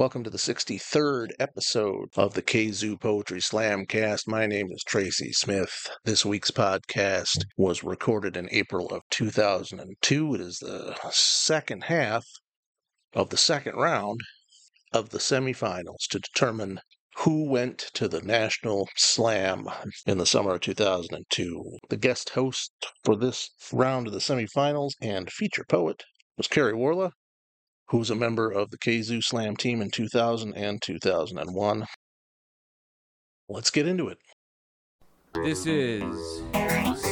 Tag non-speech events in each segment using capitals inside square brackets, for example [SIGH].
Welcome to the 63rd episode of the Kazoo Poetry Slam cast. My name is Tracy Smith. This week's podcast was recorded in April of 2002. It is the second half of the second round of the semifinals to determine who went to the National Slam in the summer of 2002. The guest host for this round of the semifinals and feature poet was Karrie Waarala who's a member of the Kazoo Slam team in 2000 and 2001. Let's get into it. This is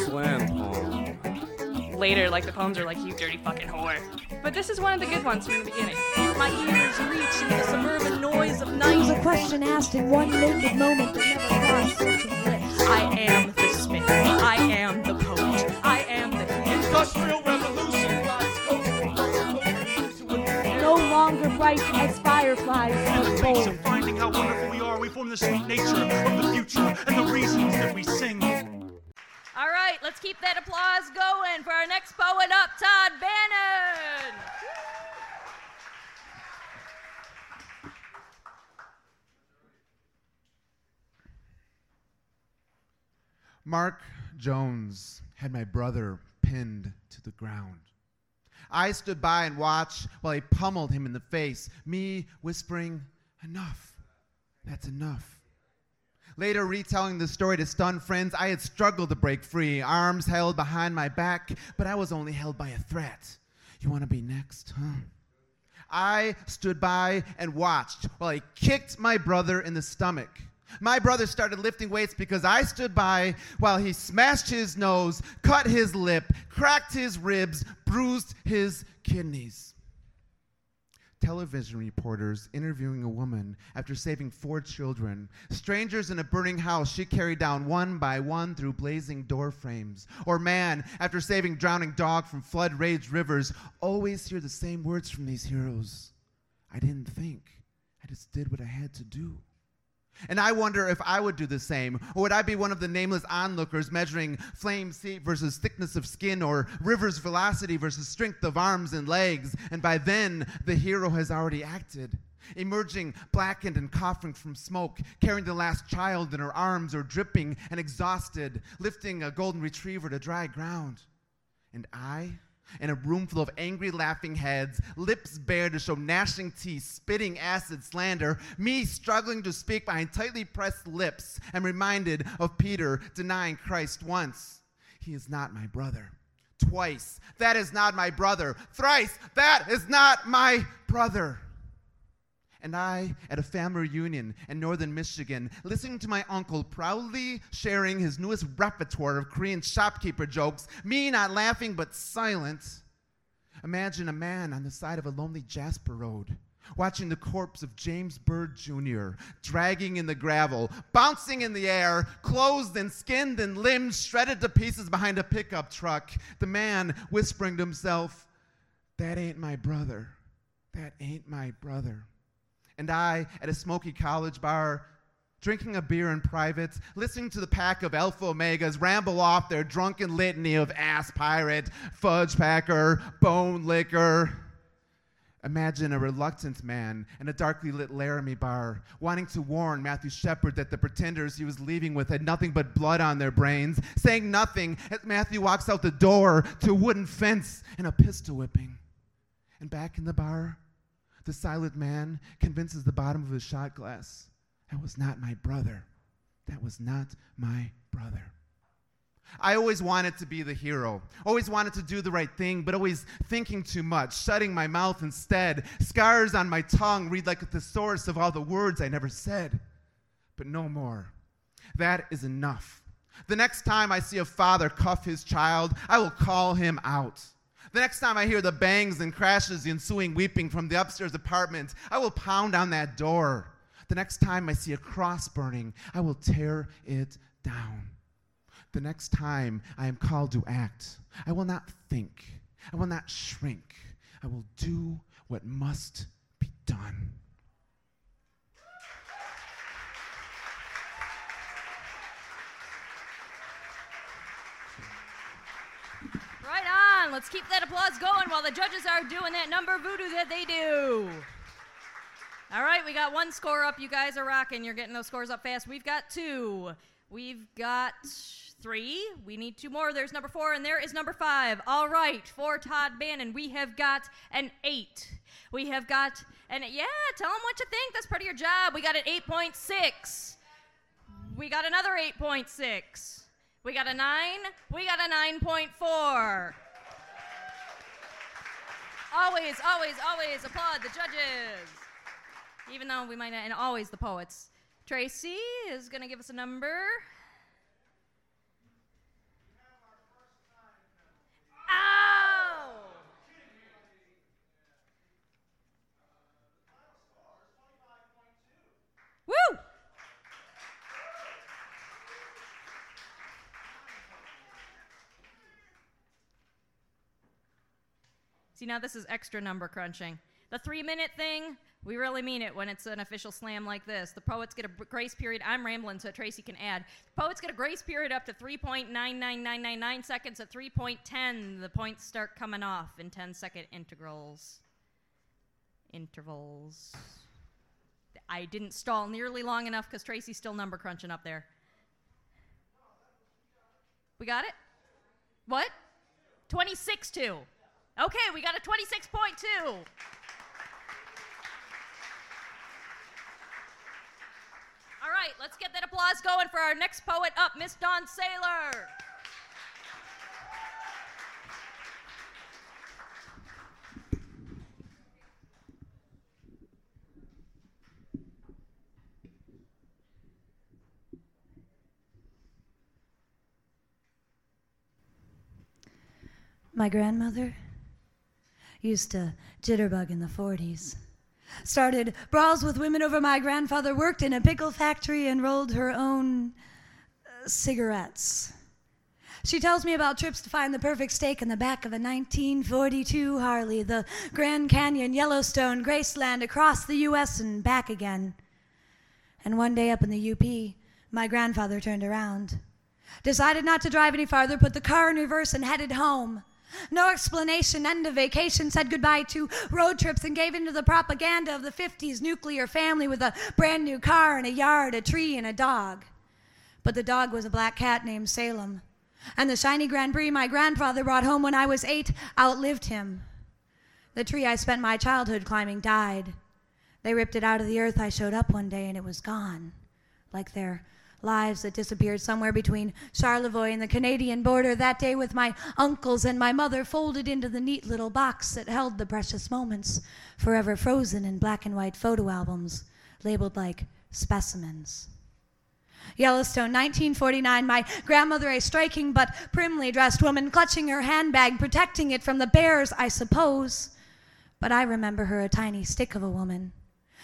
Slam Poem. later, like the poems are like, you dirty fucking whore. But this is one of the good ones from the beginning. My ears reach in the suburban noise of It was a question asked in one naked moment that never crossed certain lips. I am longer bright as fireflies of Ways gold. of finding how wonderful we are, we form the sweet nature of the future and the reasons that we sing. All right, let's keep that applause going for our next poet up, Todd Bannon. Mark Jones had my brother pinned to the ground. I stood by and watched while he pummeled him in the face, me whispering, Enough. That's enough. Later, retelling the story to stunned friends, I had struggled to break free, arms held behind my back, but I was only held by a threat. You want to be next, huh? I stood by and watched while he kicked my brother in the stomach. My brother started lifting weights because I stood by while he smashed his nose, cut his lip, cracked his ribs, bruised his kidneys. Television reporters interviewing a woman after saving four children. Strangers in a burning house she carried down one by one through blazing door frames. Or man after saving drowning dog from flood raged rivers. Always hear the same words from these heroes. I didn't think. I just did what I had to do. And I wonder if I would do the same, or would I be one of the nameless onlookers measuring flame seat versus thickness of skin, or river's velocity versus strength of arms and legs, and by then the hero has already acted. Emerging blackened and coughing from smoke, carrying the last child in her arms, or dripping and exhausted, lifting a golden retriever to dry ground. And I, in a room full of angry, laughing heads, lips bare to show gnashing teeth, spitting acid slander, me struggling to speak behind tightly pressed lips, am reminded of Peter denying Christ once. He is not my brother. Twice, that is not my brother. Thrice, that is not my brother. And I, at a family reunion in northern Michigan, listening to my uncle proudly sharing his newest repertoire of Korean shopkeeper jokes, me not laughing but silent. Imagine a man on the side of a lonely Jasper Road, watching the corpse of James Byrd Jr., dragging in the gravel, bouncing in the air, clothed and skinned and limbs shredded to pieces behind a pickup truck. The man whispering to himself, That ain't my brother. That ain't my brother and I at a smoky college bar, drinking a beer in private, listening to the pack of Alpha Omegas ramble off their drunken litany of ass pirate, fudge packer, bone licker. Imagine a reluctant man in a darkly lit Laramie bar, wanting to warn Matthew Shepard that the pretenders he was leaving with had nothing but blood on their brains, saying nothing as Matthew walks out the door to a wooden fence and a pistol whipping. And back in the bar, the silent man convinces the bottom of his shot glass that was not my brother. That was not my brother. I always wanted to be the hero, always wanted to do the right thing, but always thinking too much, shutting my mouth instead. Scars on my tongue read like a thesaurus of all the words I never said. But no more. That is enough. The next time I see a father cuff his child, I will call him out. The next time I hear the bangs and crashes, the ensuing weeping from the upstairs apartment, I will pound on that door. The next time I see a cross burning, I will tear it down. The next time I am called to act, I will not think, I will not shrink, I will do what must be done. On. Let's keep that applause going while the judges are doing that number voodoo that they do. All right, we got one score up. You guys are rocking. You're getting those scores up fast. We've got two. We've got three. We need two more. There's number four, and there is number five. All right, for Todd Bannon, we have got an eight. We have got an yeah. Tell them what you think. That's part of your job. We got an eight point six. We got another eight point six. We got a nine. We got a nine point four. Always, always, always applaud the judges. Even though we might not, and always the poets. Tracy is going to give us a number. Ow! Woo! See, now this is extra number crunching. The three minute thing, we really mean it when it's an official slam like this. The poets get a grace period. I'm rambling so Tracy can add. The poets get a grace period up to 3.99999 seconds. At 3.10, the points start coming off in 10 second integrals. Intervals. I didn't stall nearly long enough because Tracy's still number crunching up there. We got it? What? 26 2. Okay, we got a 26.2. All right, let's get that applause going for our next poet up, Miss Dawn Saylor. My grandmother used to jitterbug in the 40s. Started brawls with women over my grandfather, worked in a pickle factory, and rolled her own uh, cigarettes. She tells me about trips to find the perfect steak in the back of a 1942 Harley, the Grand Canyon, Yellowstone, Graceland, across the U.S. and back again. And one day up in the UP, my grandfather turned around, decided not to drive any farther, put the car in reverse, and headed home. No explanation, end of vacation, said goodbye to road trips and gave into the propaganda of the 50s nuclear family with a brand new car and a yard, a tree, and a dog. But the dog was a black cat named Salem. And the shiny Grand Prix my grandfather brought home when I was eight outlived him. The tree I spent my childhood climbing died. They ripped it out of the earth. I showed up one day and it was gone, like their lives that disappeared somewhere between Charlevoix and the Canadian border that day with my uncles and my mother folded into the neat little box that held the precious moments, forever frozen in black and white photo albums labeled like specimens. Yellowstone, 1949. My grandmother, a striking but primly dressed woman, clutching her handbag, protecting it from the bears, I suppose. But I remember her a tiny stick of a woman,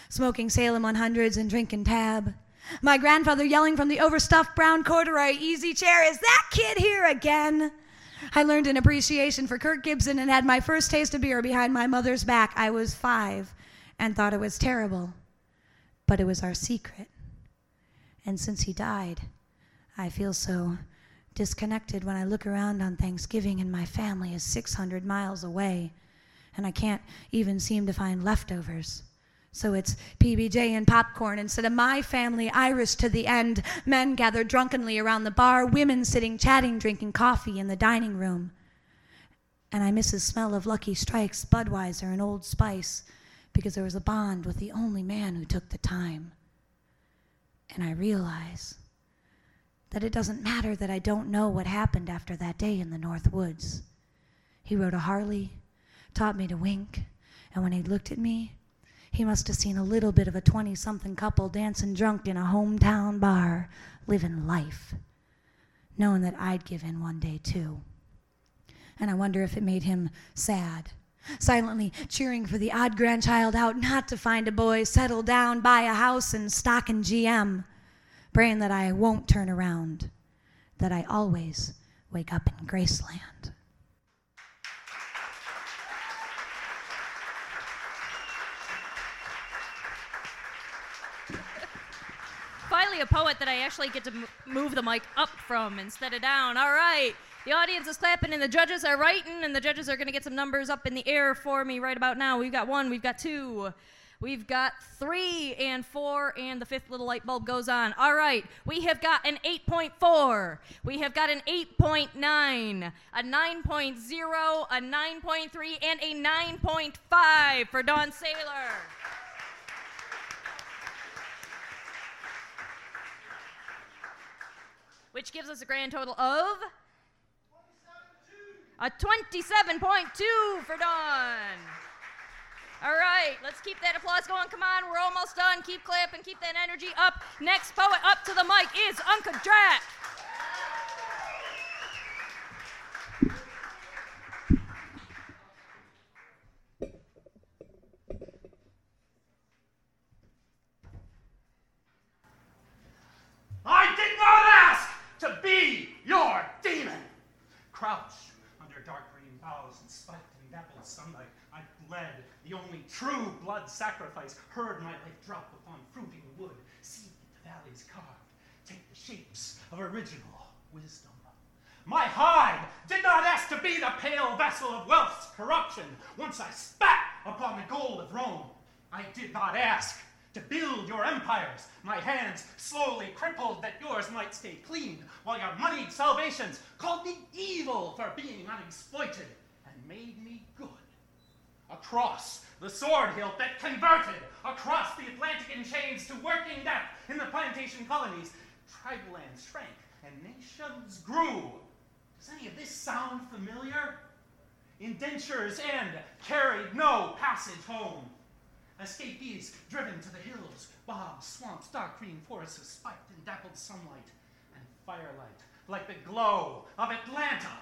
smoking Salem 100s and drinking tab. My grandfather yelling from the overstuffed brown corduroy easy chair, Is that kid here again? I learned an appreciation for Kirk Gibson and had my first taste of beer behind my mother's back. I was five and thought it was terrible, but it was our secret. And since he died, I feel so disconnected when I look around on Thanksgiving and my family is 600 miles away and I can't even seem to find leftovers. So it's PBJ and popcorn instead of my family, Irish to the end. Men gathered drunkenly around the bar, women sitting chatting, drinking coffee in the dining room. And I miss the smell of Lucky Strikes, Budweiser, and Old Spice because there was a bond with the only man who took the time. And I realize that it doesn't matter that I don't know what happened after that day in the North Woods. He rode a Harley, taught me to wink, and when he looked at me, he must have seen a little bit of a 20 something couple dancing drunk in a hometown bar, living life, knowing that I'd give in one day too. And I wonder if it made him sad, silently cheering for the odd grandchild out not to find a boy, settle down, buy a house, and stock in GM, praying that I won't turn around, that I always wake up in Graceland. Finally, a poet that I actually get to m- move the mic up from instead of down. All right. The audience is clapping and the judges are writing, and the judges are going to get some numbers up in the air for me right about now. We've got one, we've got two, We've got three and four, and the fifth little light bulb goes on. All right, we have got an 8.4. We have got an 8.9, a 9.0, a 9.3, and a 9.5 for Dawn Sailor. Which gives us a grand total of a 27.2 for Dawn. All right, let's keep that applause going. Come on, we're almost done. Keep clapping, keep that energy up. Next poet up to the mic is Uncle Drac. I did not ask to be your demon. Crouched under dark green boughs and spiked dappled I bled the only true blood sacrifice. Heard my life drop upon fruiting wood. See the valleys carved, take the shapes of original wisdom. My hide did not ask to be the pale vessel of wealth's corruption. Once I spat upon the gold of Rome, I did not ask to build your empires. My hands slowly crippled that yours might stay clean, while your moneyed salvations called me evil for being unexploited and made me good. Across the sword hilt that converted across the Atlantic in chains to working death in the plantation colonies, tribal lands shrank and nations grew. Does any of this sound familiar? Indentures end carried no passage home. Escapees driven to the hills, bogs, swamps, dark green forests of spiked and dappled sunlight and firelight, like the glow of Atlanta,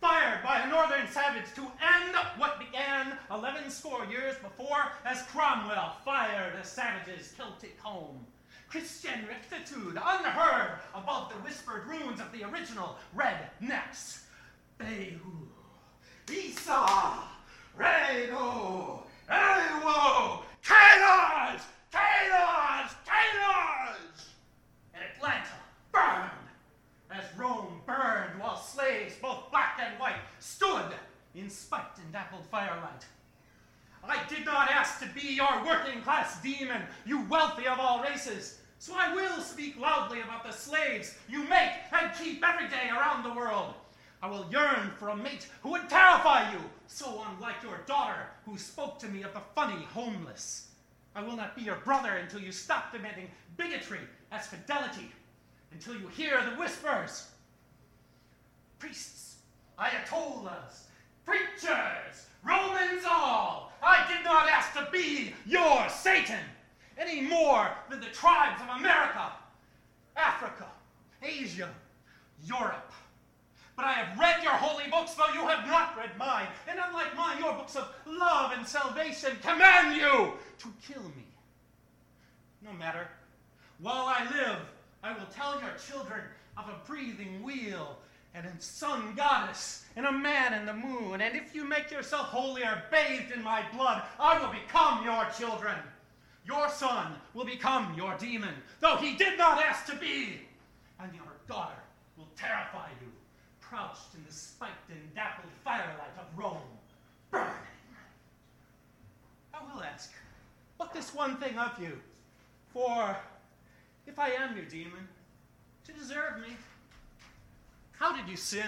fired by a northern savage to end what began eleven score years before as Cromwell fired a savage's Celtic home. Christian rectitude unheard above the whispered runes of the original red necks. Behu, Isa, Reno, Ewo, Canons, Canons, Canons! And Atlanta as Rome burned while slaves, both black and white, stood in spiked and dappled firelight. I did not ask to be your working class demon, you wealthy of all races. So I will speak loudly about the slaves you make and keep every day around the world. I will yearn for a mate who would terrify you, so unlike your daughter who spoke to me of the funny homeless. I will not be your brother until you stop demanding bigotry as fidelity, until you hear the whispers. Priests, Ayatollahs, preachers, Romans all, I did not ask to be your Satan any more than the tribes of America, Africa, Asia, Europe. But I have read your holy books, though you have not read mine. And unlike mine, your books of love and salvation command you to kill me. No matter. While I live, I will tell your children of a breathing wheel and a sun goddess and a man in the moon. And if you make yourself holy or bathed in my blood, I will become your children. Your son will become your demon, though he did not ask to be. And your daughter will terrify you, crouched in the spiked and dappled firelight of Rome, burning. I will ask, but this one thing of you, for if I am your demon, to deserve me, how did you sin?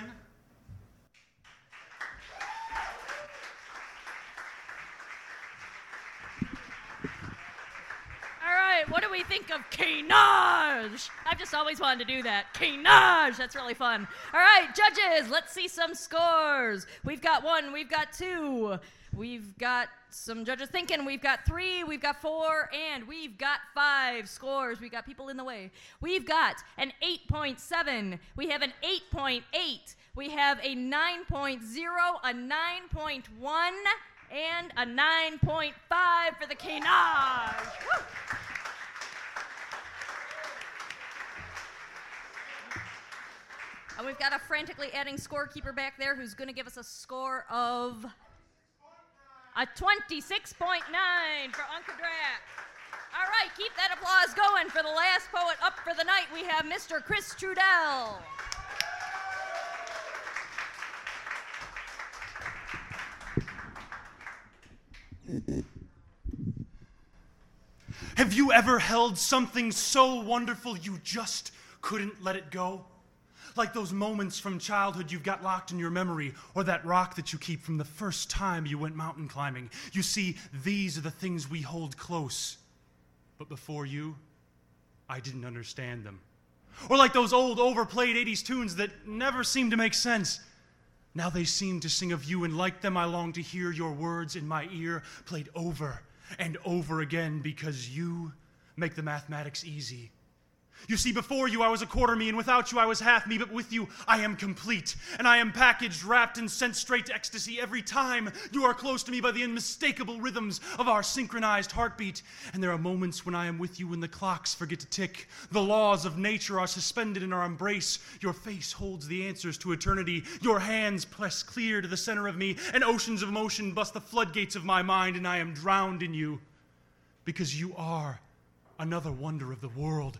All right, what do we think of Canage? I've just always wanted to do that. Canage, that's really fun. All right, judges, let's see some scores. We've got one, we've got two, we've got some judges thinking, we've got three, we've got four, and we've got five scores. We've got people in the way. We've got an 8.7, we have an 8.8, we have a 9.0, a 9.1, and a 9.5 for the Canage. And we've got a frantically adding scorekeeper back there who's going to give us a score of a 26.9 for Uncle Drac. All right, keep that applause going for the last poet up for the night. We have Mr. Chris Trudell. Have you ever held something so wonderful you just couldn't let it go? Like those moments from childhood you've got locked in your memory, or that rock that you keep from the first time you went mountain climbing. You see, these are the things we hold close. But before you, I didn't understand them. Or like those old overplayed 80s tunes that never seem to make sense. Now they seem to sing of you, and like them, I long to hear your words in my ear played over and over again because you make the mathematics easy. You see, before you I was a quarter me, and without you I was half me, but with you I am complete. And I am packaged, wrapped, and sent straight to ecstasy every time you are close to me by the unmistakable rhythms of our synchronized heartbeat. And there are moments when I am with you when the clocks forget to tick. The laws of nature are suspended in our embrace. Your face holds the answers to eternity. Your hands press clear to the center of me, and oceans of emotion bust the floodgates of my mind, and I am drowned in you. Because you are another wonder of the world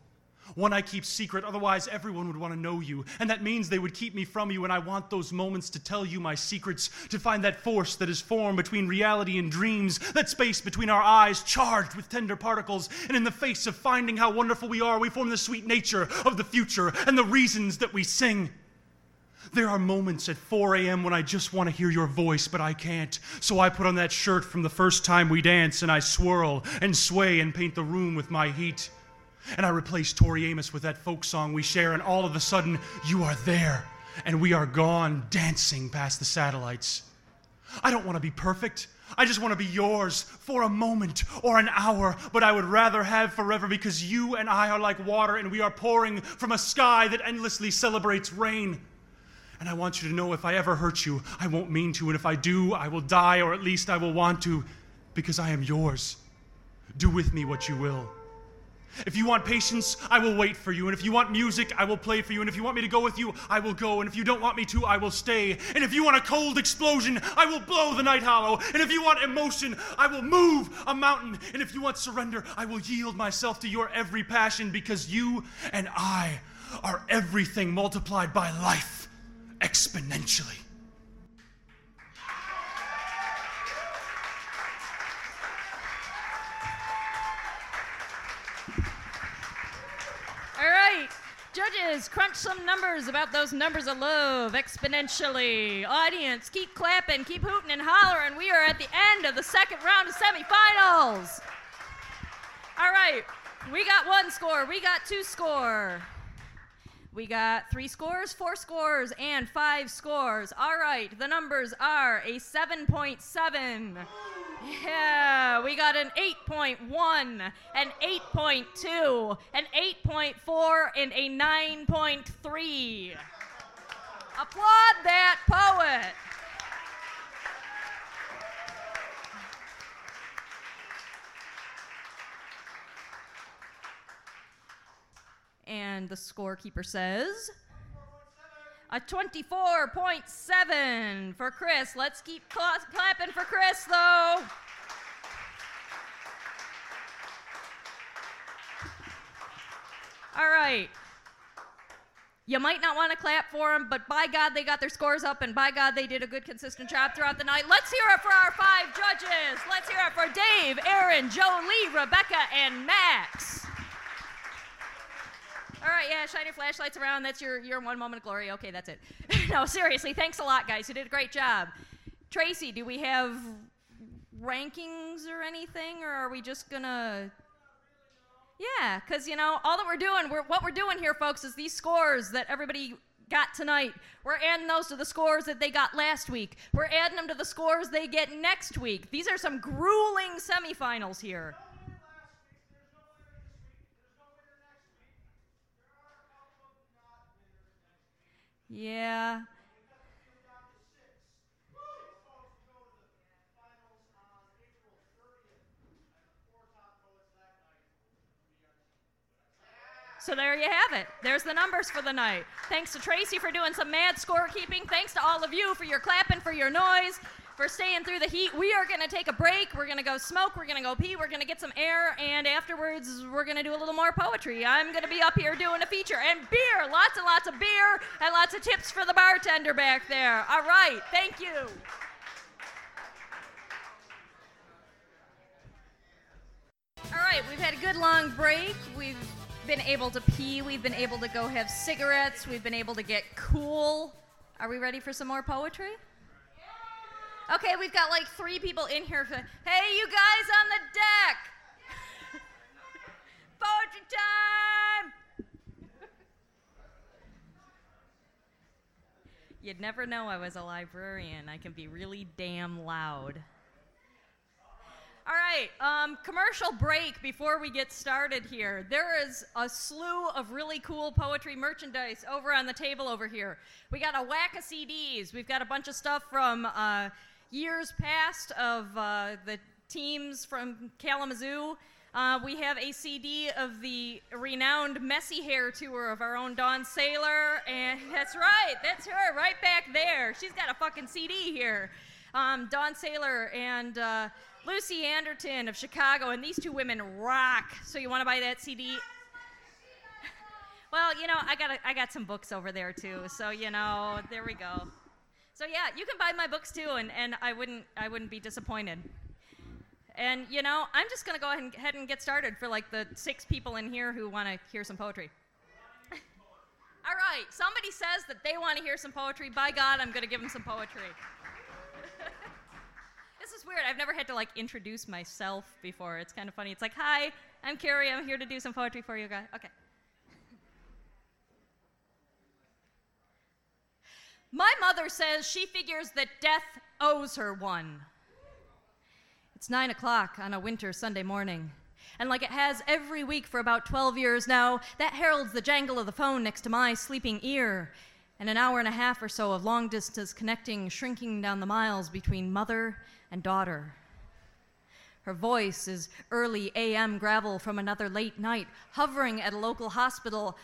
one I keep secret, otherwise, everyone would want to know you. And that means they would keep me from you, and I want those moments to tell you my secrets, to find that force that is formed between reality and dreams, that space between our eyes charged with tender particles. And in the face of finding how wonderful we are, we form the sweet nature of the future and the reasons that we sing. There are moments at 4 a.m. when I just want to hear your voice, but I can't. So I put on that shirt from the first time we dance, and I swirl and sway and paint the room with my heat. And I replaced Tori Amos with that folk song we share, and all of a sudden, you are there, and we are gone dancing past the satellites. I don't want to be perfect. I just want to be yours for a moment or an hour, but I would rather have forever because you and I are like water and we are pouring from a sky that endlessly celebrates rain. And I want you to know if I ever hurt you, I won't mean to, and if I do, I will die, or at least I will want to, because I am yours. Do with me what you will. If you want patience, I will wait for you. And if you want music, I will play for you. And if you want me to go with you, I will go. And if you don't want me to, I will stay. And if you want a cold explosion, I will blow the night hollow. And if you want emotion, I will move a mountain. And if you want surrender, I will yield myself to your every passion because you and I are everything multiplied by life exponentially. Judges, crunch some numbers about those numbers of love exponentially. Audience, keep clapping, keep hooting and hollering. We are at the end of the second round of semifinals. All right. We got one score. We got two score. We got three scores, four scores, and five scores. All right. The numbers are a 7.7. Yeah, we got an 8.1, an 8.2, an 8.4, and a 9.3. Applaud that poet. And the scorekeeper says a 24.7 for Chris. Let's keep cla- clapping for Chris, though. All right. You might not want to clap for them, but by God, they got their scores up, and by God, they did a good, consistent job throughout the night. Let's hear it for our five judges. Let's hear it for Dave, Aaron, Jolie, Rebecca, and Max. Right, yeah, shine your flashlights around. That's your, your one moment of glory. Okay, that's it. [LAUGHS] no, seriously, thanks a lot, guys. You did a great job. Tracy, do we have rankings or anything, or are we just gonna? Yeah, because you know all that we're doing, we're, what we're doing here, folks, is these scores that everybody got tonight. We're adding those to the scores that they got last week. We're adding them to the scores they get next week. These are some grueling semifinals here. Yeah. So there you have it. There's the numbers for the night. Thanks to Tracy for doing some mad scorekeeping. Thanks to all of you for your clapping, for your noise, for staying through the heat. We are going to take a break. We're going to go smoke. We're going to go pee. We're going to get some air. And afterwards, we're going to do a little more poetry. I'm going to be up here doing a feature. And beer. Lots and lots of beer and lots of tips for the bartender back there. All right. Thank you. All right. we've had a good long break. We've been able to pee. We've been able to go have cigarettes. We've been able to get cool. Are we ready for some more poetry? Okay, we've got like three people in here. For, hey, you guys on the deck! [LAUGHS] poetry time! You'd never know I was a librarian. I can be really damn loud. All right, um, commercial break before we get started here. There is a slew of really cool poetry merchandise over on the table over here. We got a whack of CDs. We've got a bunch of stuff from uh, years past of uh, the teams from Kalamazoo. Uh, we have a CD of the renowned Messy Hair tour of our own Dawn Sailor, and [LAUGHS] that's right, that's her right back there. She's got a fucking CD here. Um, Dawn Sailor and uh, Lucy Anderton of Chicago, and these two women rock. So you want to buy that CD? [LAUGHS] Well, you know, I got a, I got some books over there too. So you know, there we go. So yeah, you can buy my books too, and, and I wouldn't I wouldn't be disappointed. And you know, I'm just gonna go ahead and, ahead and get started for like the six people in here who want to hear some poetry. [LAUGHS] All right, somebody says that they want to hear some poetry. By God, I'm gonna give them some poetry. [LAUGHS] this is weird. I've never had to like introduce myself before. It's kind of funny. It's like, hi, I'm Karrie. I'm here to do some poetry for you guys. Okay. My mother says she figures that death owes her one. It's nine o'clock on a winter Sunday morning. And like it has every week for about 12 years now, that heralds the jangle of the phone next to my sleeping ear, and an hour and a half or so of long distance connecting shrinking down the miles between mother and daughter. Her voice is early AM gravel from another late night, hovering at a local hospital.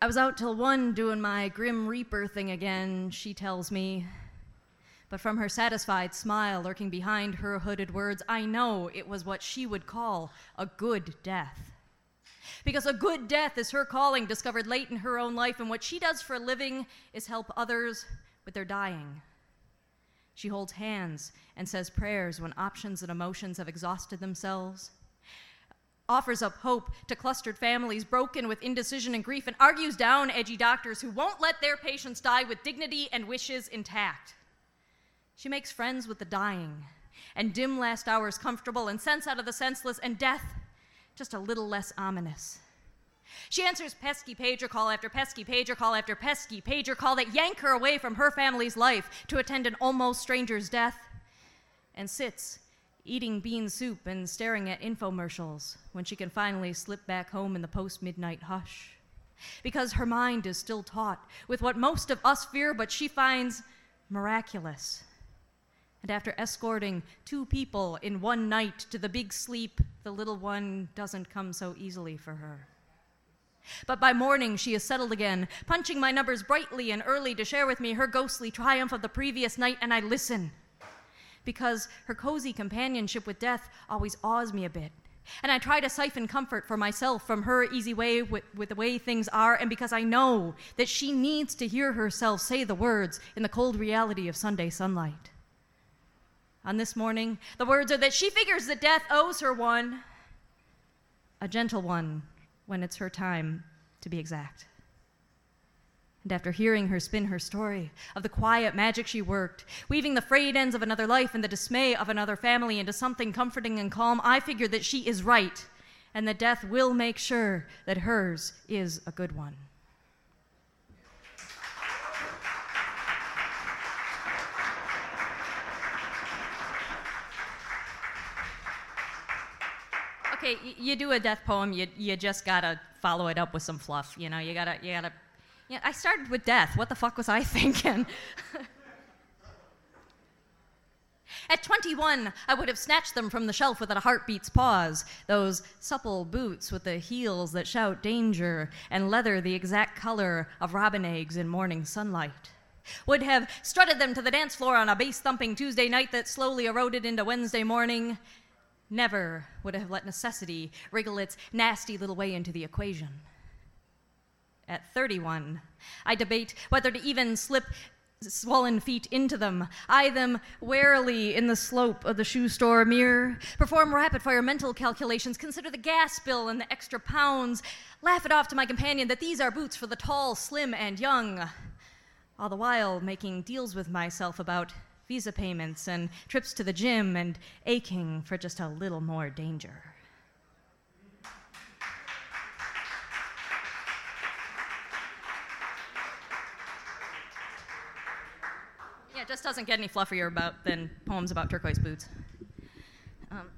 I was out till one doing my Grim Reaper thing again, she tells me. But from her satisfied smile lurking behind her hooded words, I know it was what she would call a good death. Because a good death is her calling, discovered late in her own life, and what she does for a living is help others with their dying. She holds hands and says prayers when options and emotions have exhausted themselves. Offers up hope to clustered families broken with indecision and grief, and argues down edgy doctors who won't let their patients die with dignity and wishes intact. She makes friends with the dying, and dim last hours comfortable, and sense out of the senseless, and death just a little less ominous. She answers pesky pager call after pesky pager call after pesky pager call that yank her away from her family's life to attend an almost stranger's death, and sits eating bean soup and staring at infomercials when she can finally slip back home in the post midnight hush. Because her mind is still taut with what most of us fear, but she finds miraculous. And after escorting two people in one night to the big sleep, the little one doesn't come so easily for her. But by morning, she is settled again, punching my numbers brightly and early to share with me her ghostly triumph of the previous night, and I listen. Because her cozy companionship with death always awes me a bit. And I try to siphon comfort for myself from her easy way with, with, the way things are, and because I know that she needs to hear herself say the words in the cold reality of Sunday sunlight. On this morning, the words are that she figures that death owes her one, a gentle one, when it's her time to be exact. And after hearing her spin her story of the quiet magic she worked, weaving the frayed ends of another life and the dismay of another family into something comforting and calm, I figure that she is right and that death will make sure that hers is a good one. okay, you do a death poem, you, you just gotta follow it up with some fluff. You know, you gotta, you gotta. Yeah, I started with death. What the fuck was I [LAUGHS] thinking? At 21, I would have snatched them from the shelf without a heartbeat's pause. Those supple boots with the heels that shout danger and leather the exact color of robin eggs in morning sunlight. Would have strutted them to the dance floor on a bass thumping Tuesday night that slowly eroded into Wednesday morning never would have let necessity wriggle its nasty little way into the equation. At 31, I debate whether to even slip swollen feet into them, eye them warily in the slope of the shoe store mirror, perform rapid fire mental calculations, consider the gas bill and the extra pounds, laugh it off to my companion that these are boots for the tall, slim, and young, all the while making deals with myself about visa payments and trips to the gym and aching for just a little more danger. It just doesn't get any fluffier about than poems about turquoise boots. Um,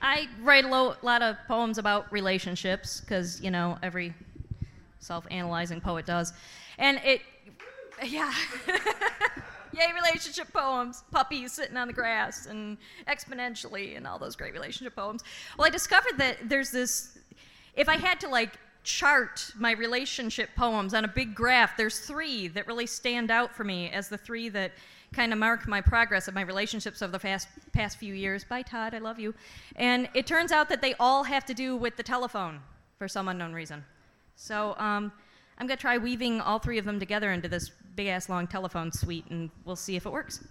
I write a lo- lot of poems about relationships because you know every self-analyzing poet does, and it, yeah. [LAUGHS] Yay, relationship poems, puppies sitting on the grass, and exponentially, and all those great relationship poems. Well, I discovered that there's this. If I had to like chart my relationship poems on a big graph, there's three that really stand out for me as the three that kind of mark my progress of my relationships over the past, past few years. Bye, Todd, I love you. And it turns out that they all have to do with the telephone for some unknown reason. So um, I'm going to try weaving all three of them together into this big ass long telephone suite, and we'll see if it works.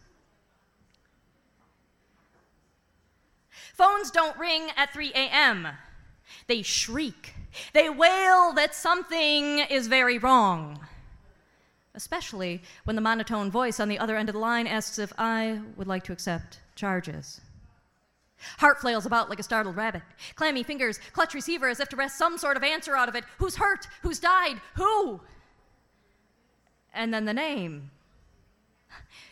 Phones don't ring at 3 a.m., they shriek. They wail that something is very wrong. Especially when the monotone voice on the other end of the line asks if I would like to accept charges. Heart flails about like a startled rabbit. Clammy fingers clutch receiver as if to wrest some sort of answer out of it. Who's hurt? Who's died? Who? And then the name.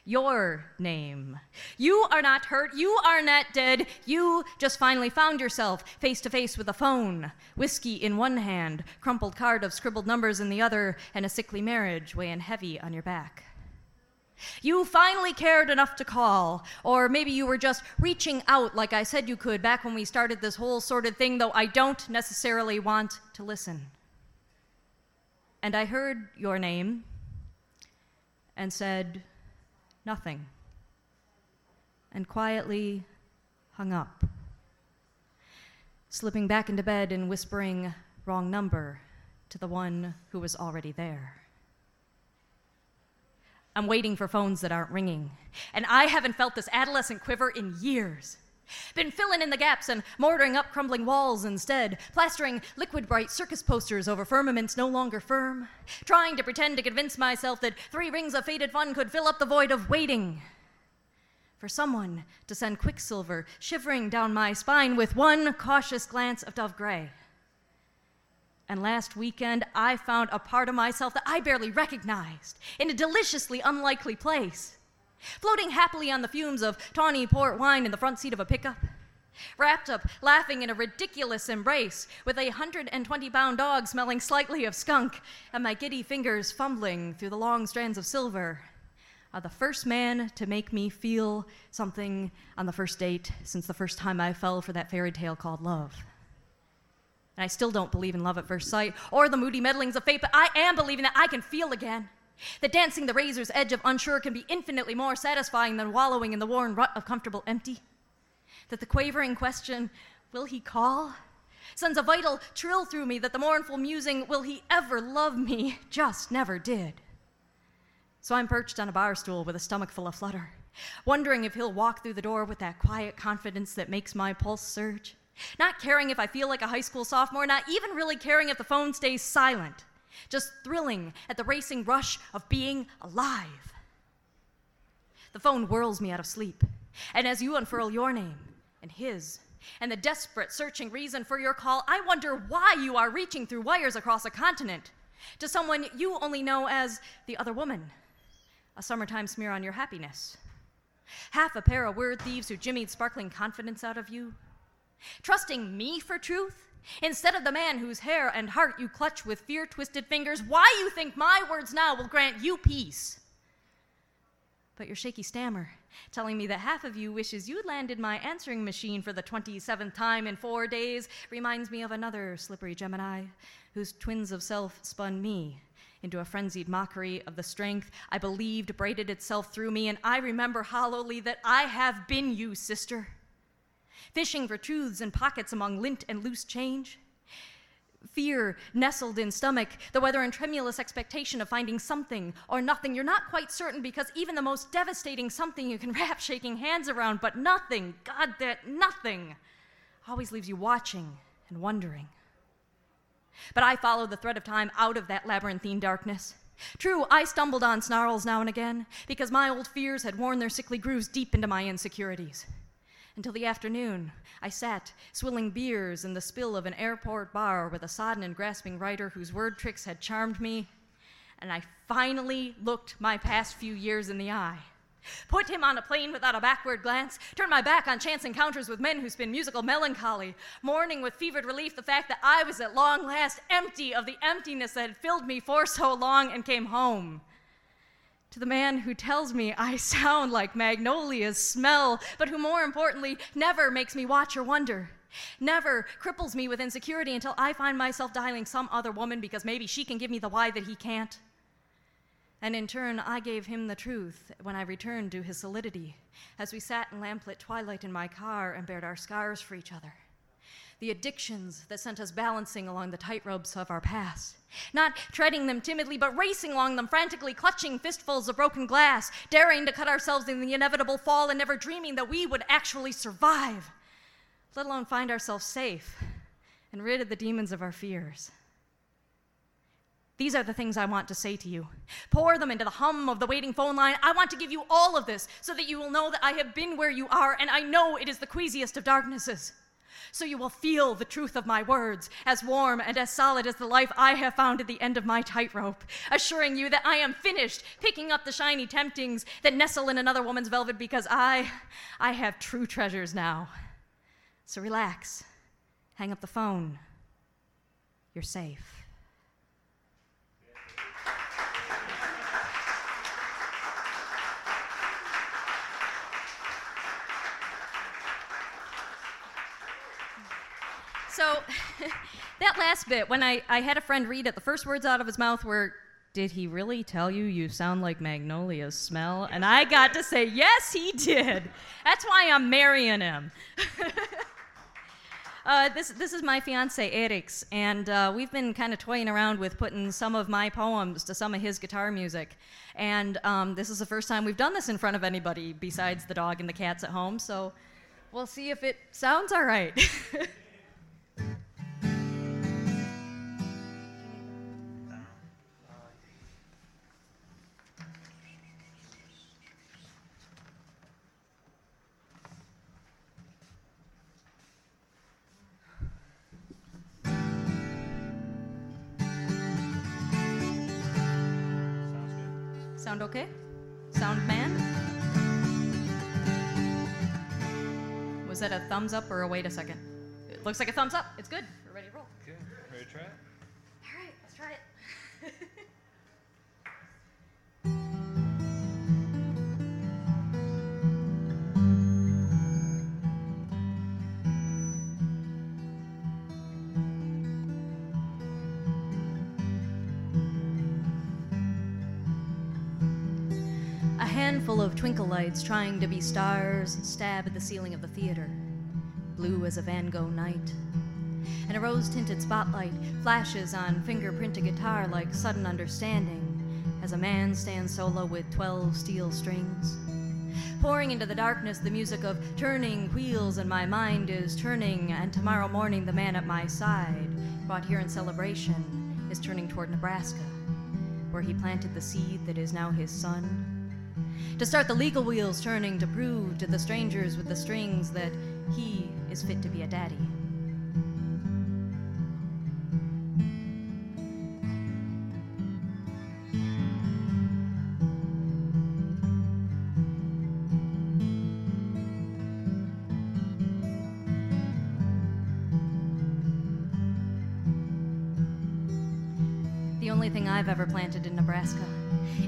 Your name. You are not hurt. You are not dead. You just finally found yourself face to face with a phone, whiskey in one hand, crumpled card of scribbled numbers in the other, and a sickly marriage weighing heavy on your back. You finally cared enough to call, or maybe you were just reaching out like I said you could back when we started this whole sordid thing, though I don't necessarily want to listen. And I heard your name and said nothing, and quietly hung up, slipping back into bed and whispering wrong number to the one who was already there. I'm waiting for phones that aren't ringing, and I haven't felt this adolescent quiver in years. Been filling in the gaps and mortaring up crumbling walls instead, plastering liquid bright circus posters over firmaments no longer firm, trying to pretend to convince myself that three rings of faded fun could fill up the void of waiting. For someone to send quicksilver shivering down my spine with one cautious glance of dove gray. And last weekend, I found a part of myself that I barely recognized in a deliciously unlikely place floating happily on the fumes of tawny port wine in the front seat of a pickup, wrapped up, laughing in a ridiculous embrace, with a 120 pound dog smelling slightly of skunk, and my giddy fingers fumbling through the long strands of silver. Are the first man to make me feel something on the first date since the first time I fell for that fairy tale called love. And I still don't believe in love at first sight or the moody meddlings of fate, but I am believing that I can feel again. That dancing the razor's edge of unsure can be infinitely more satisfying than wallowing in the worn rut of comfortable empty. That the quavering question, will he call? Sends a vital trill through me that the mournful musing, will he ever love me, just never did. So I'm perched on a bar stool with a stomach full of flutter, wondering if he'll walk through the door with that quiet confidence that makes my pulse surge. Not caring if I feel like a high school sophomore, not even really caring if the phone stays silent just thrilling at the racing rush of being alive. The phone whirls me out of sleep, and as you unfurl your name and his, and the desperate searching reason for your call, I wonder why you are reaching through wires across a continent to someone you only know as the other woman, a summertime smear on your happiness. Half a pair of word thieves who jimmied sparkling confidence out of you. Trusting me for truth Instead of the man whose hair and heart you clutch with fear twisted fingers, why you think my words now will grant you peace? But your shaky stammer, telling me that half of you wishes you'd landed my answering machine for the 27th time in four days, reminds me of another slippery Gemini whose twins of self spun me into a frenzied mockery of the strength I believed braided itself through me, and I remember hollowly that I have been you, sister fishing for truths in pockets among lint and loose change. Fear nestled in stomach, the weather in tremulous expectation of finding something or nothing. You're not quite certain because even the most devastating something you can [LAUGHS] wrap shaking hands around, but nothing, God, that nothing, always leaves you watching and wondering. But I followed the thread of time out of that labyrinthine darkness. True, I stumbled on snarls now and again, because my old fears had worn their sickly grooves deep into my insecurities. Until the afternoon, I sat, swilling beers in the spill of an airport bar with a sodden and grasping writer whose word tricks had charmed me, and I finally looked my past few years in the eye. Put him on a plane without a backward glance, turned my back on chance encounters with men who spin musical melancholy, mourning with fevered relief the fact that I was at long last empty of the emptiness that had filled me for so long, and came home to the man who tells me I sound like Magnolia's smell, but who, more importantly, never makes me watch or wonder. Never cripples me with insecurity until I find myself dialing some other woman because maybe she can give me the why that he can't. And in turn, I gave him the truth when I returned to his solidity, as we sat in lamplit twilight in my car and bared our scars for each other the addictions that sent us balancing along the tightropes of our past. Not treading them timidly, but racing along them frantically, clutching fistfuls of broken glass, daring to cut ourselves in the inevitable fall and never dreaming that we would actually survive, let alone find ourselves safe and rid of the demons of our fears. These are the things I want to say to you. Pour them into the hum of the waiting phone line. I want to give you all of this so that you will know that I have been where you are, and I know it is the queasiest of darknesses so you will feel the truth of my words, as warm and as solid as the life I have found at the end of my tightrope, assuring you that I am finished picking up the shiny temptings that nestle in another woman's velvet because I, I have true treasures now. So relax, hang up the phone. You're safe. So, [LAUGHS] that last bit, when I, I had a friend read it, the first words out of his mouth were, Did he really tell you you sound like Magnolia's smell? And I got to say, Yes, he did. That's why I'm marrying him. [LAUGHS] Uh, this, this is my fiance, Eric's, and uh, we've been kind of toying around with putting some of my poems to some of his guitar music. And um, this is the first time we've done this in front of anybody besides the dog and the cats at home, so we'll see if it sounds all right. [LAUGHS] Sound okay? Sound man? Was that a thumbs up or a wait a second? It looks like a thumbs up. It's good. Lights trying to be stars stab at the ceiling of the theater, blue as a Van Gogh night. And a rose tinted spotlight flashes on fingerprinted guitar like sudden understanding as a man stands solo with 12 steel strings. Pouring into the darkness the music of turning wheels, and my mind is turning. And tomorrow morning, the man at my side, brought here in celebration, is turning toward Nebraska, where he planted the seed that is now his son to start the legal wheels turning to prove to the strangers with the strings that he is fit to be a daddy. The only thing I've ever planted in Nebraska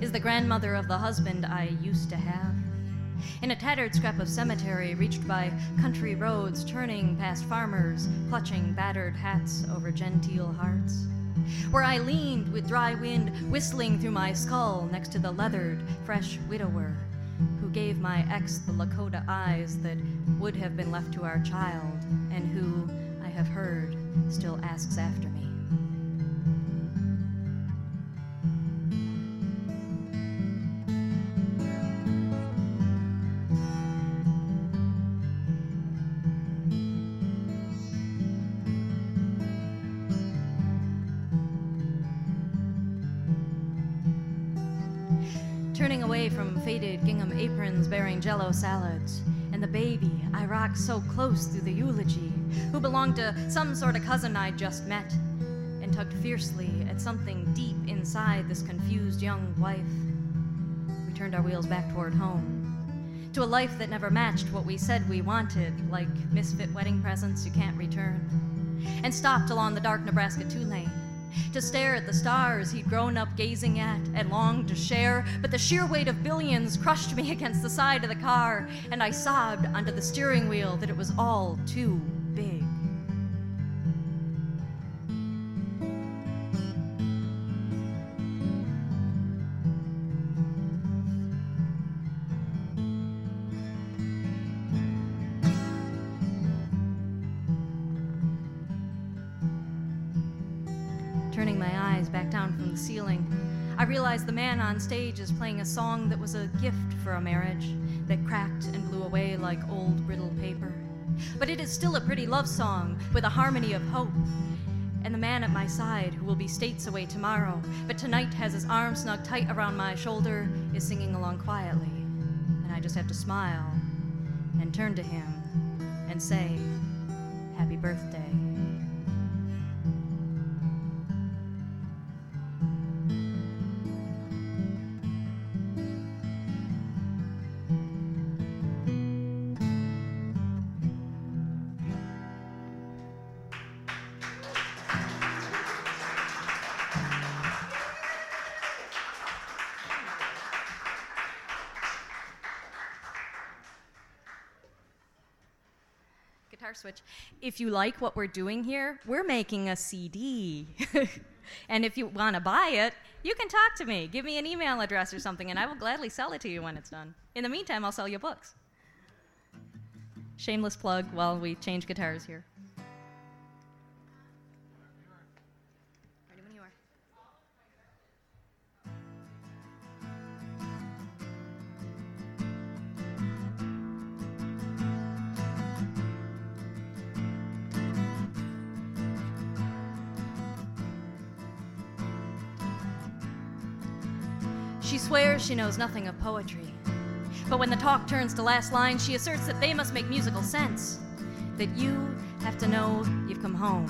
is the grandmother of the husband I used to have. In a tattered scrap of cemetery reached by country roads, turning past farmers, clutching battered hats over genteel hearts. Where I leaned with dry wind whistling through my skull next to the leathered, fresh widower who gave my ex the Lakota eyes that would have been left to our child, and who, I have heard, still asks after me. Aprons bearing jello salads, and the baby I rocked so close through the eulogy, who belonged to some sort of cousin I'd just met, and tugged fiercely at something deep inside this confused young wife. We turned our wheels back toward home. To a life that never matched what we said we wanted, like misfit wedding presents you can't return. And stopped along the dark Nebraska two lane to stare at the stars he'd grown up gazing at and longed to share. But the sheer weight of billions crushed me [LAUGHS] against the side of the car, and I sobbed under the steering wheel that it was all too realize the man on stage is playing a song that was a gift for a marriage that cracked and blew away like old brittle paper. But it is still a pretty love song with a harmony of hope. And the man at my side, who will be states away tomorrow, but tonight has his arm snug tight around my shoulder, is singing along quietly. And I just have to smile and turn to him and say, Happy birthday. If you like what we're doing here, we're making a CD. [LAUGHS] and if you want to buy it, you can talk to me. Give me an email address or something, and I will gladly sell it to you when it's done. In the meantime, I'll sell you books. Shameless plug while we change guitars here. Swears she knows nothing of poetry. But when the talk turns to last lines, she asserts that they must make musical sense. That you have to know you've come home.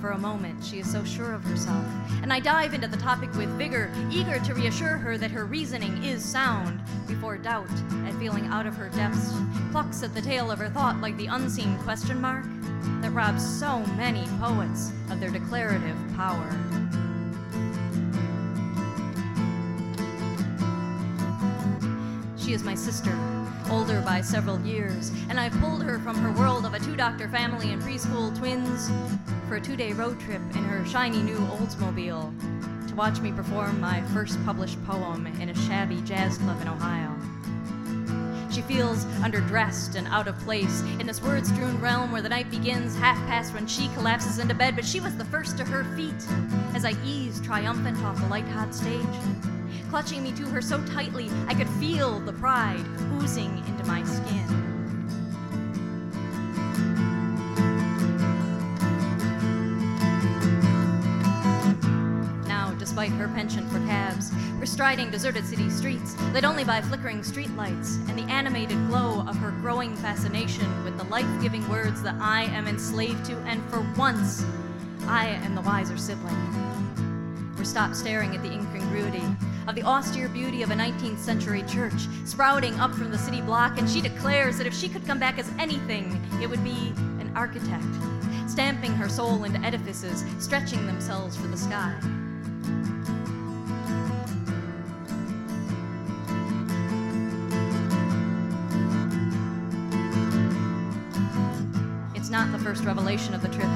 For a moment, she is so sure of herself, and I dive into the topic with vigor, eager to reassure her that her reasoning is sound, before doubt, at feeling out of her depths, plucks at the tail of her thought like the unseen question mark that robs so many poets of their declarative power. She is my sister, older by several years, and I've pulled her from her world of a two doctor family and preschool twins for a two day road trip in her shiny new Oldsmobile to watch me perform my first published poem in a shabby jazz club in Ohio. She feels underdressed and out of place in this word strewn realm where the night begins half past when she collapses into bed, but she was the first to her feet as I eased triumphant off the light hot stage clutching me to her so tightly I could feel the pride oozing into my skin. Now, despite her penchant for cabs, we're striding deserted city streets, lit only by flickering streetlights and the animated glow of her growing fascination with the life giving words that I am enslaved to, and for once, I am the wiser sibling. We're stopped staring at the incongruity of the austere beauty of a 19th century church sprouting up from the city block, and she declares that if she could come back as anything, it would be an architect, stamping her soul into edifices stretching themselves for the sky. It's not the first revelation of the trip.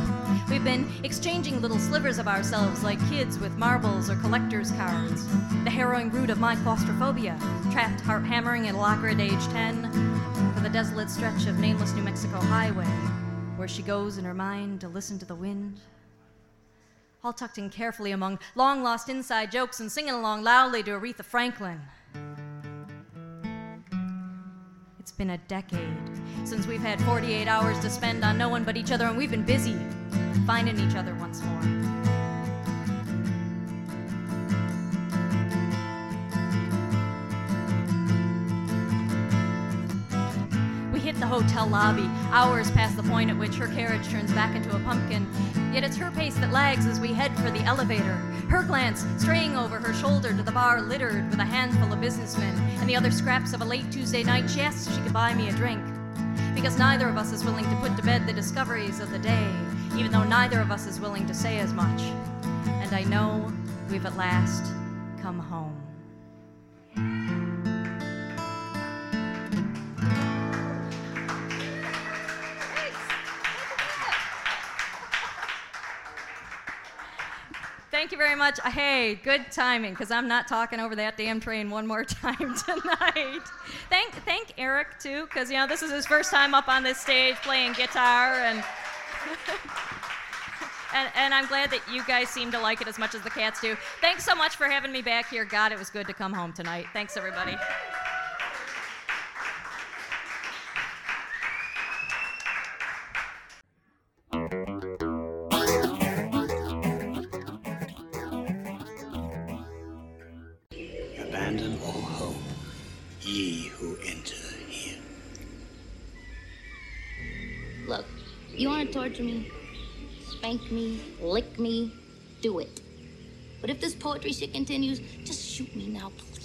We've been exchanging little slivers of ourselves like kids with marbles or collector's cards. The harrowing root of my claustrophobia, trapped heart hammering in a locker at age 10, for the desolate stretch of nameless New Mexico highway, where she goes in her mind to listen to the wind. All tucked in carefully among long lost inside jokes and singing along loudly to Aretha Franklin. It's been a decade since we've had 48 hours to spend on no one but each other, and we've been busy finding each other once more. We hit the hotel lobby, hours past the point at which her carriage turns back into a pumpkin. Yet it's her pace that lags as we head for the elevator. Her glance straying over her shoulder to the bar littered with a handful of businessmen and the other scraps of a late Tuesday night, she asks if she could buy me a drink because neither of us is willing to put to bed the discoveries of the day even though neither of us is willing to say as much. And I know we've at last come home. Thank you very much. Hey, good timing, because I'm not talking over that damn train one more [LAUGHS] time tonight. Thank, thank Eric too, because you know this is his first time up on this stage playing guitar, and [LAUGHS] and and I'm glad that you guys seem to like it as much as the cats do. Thanks so much for having me back here. God, it was good to come home tonight. Thanks everybody. You want to torture me? Spank me, lick me, do it. But if this poetry shit continues, just shoot me now, please.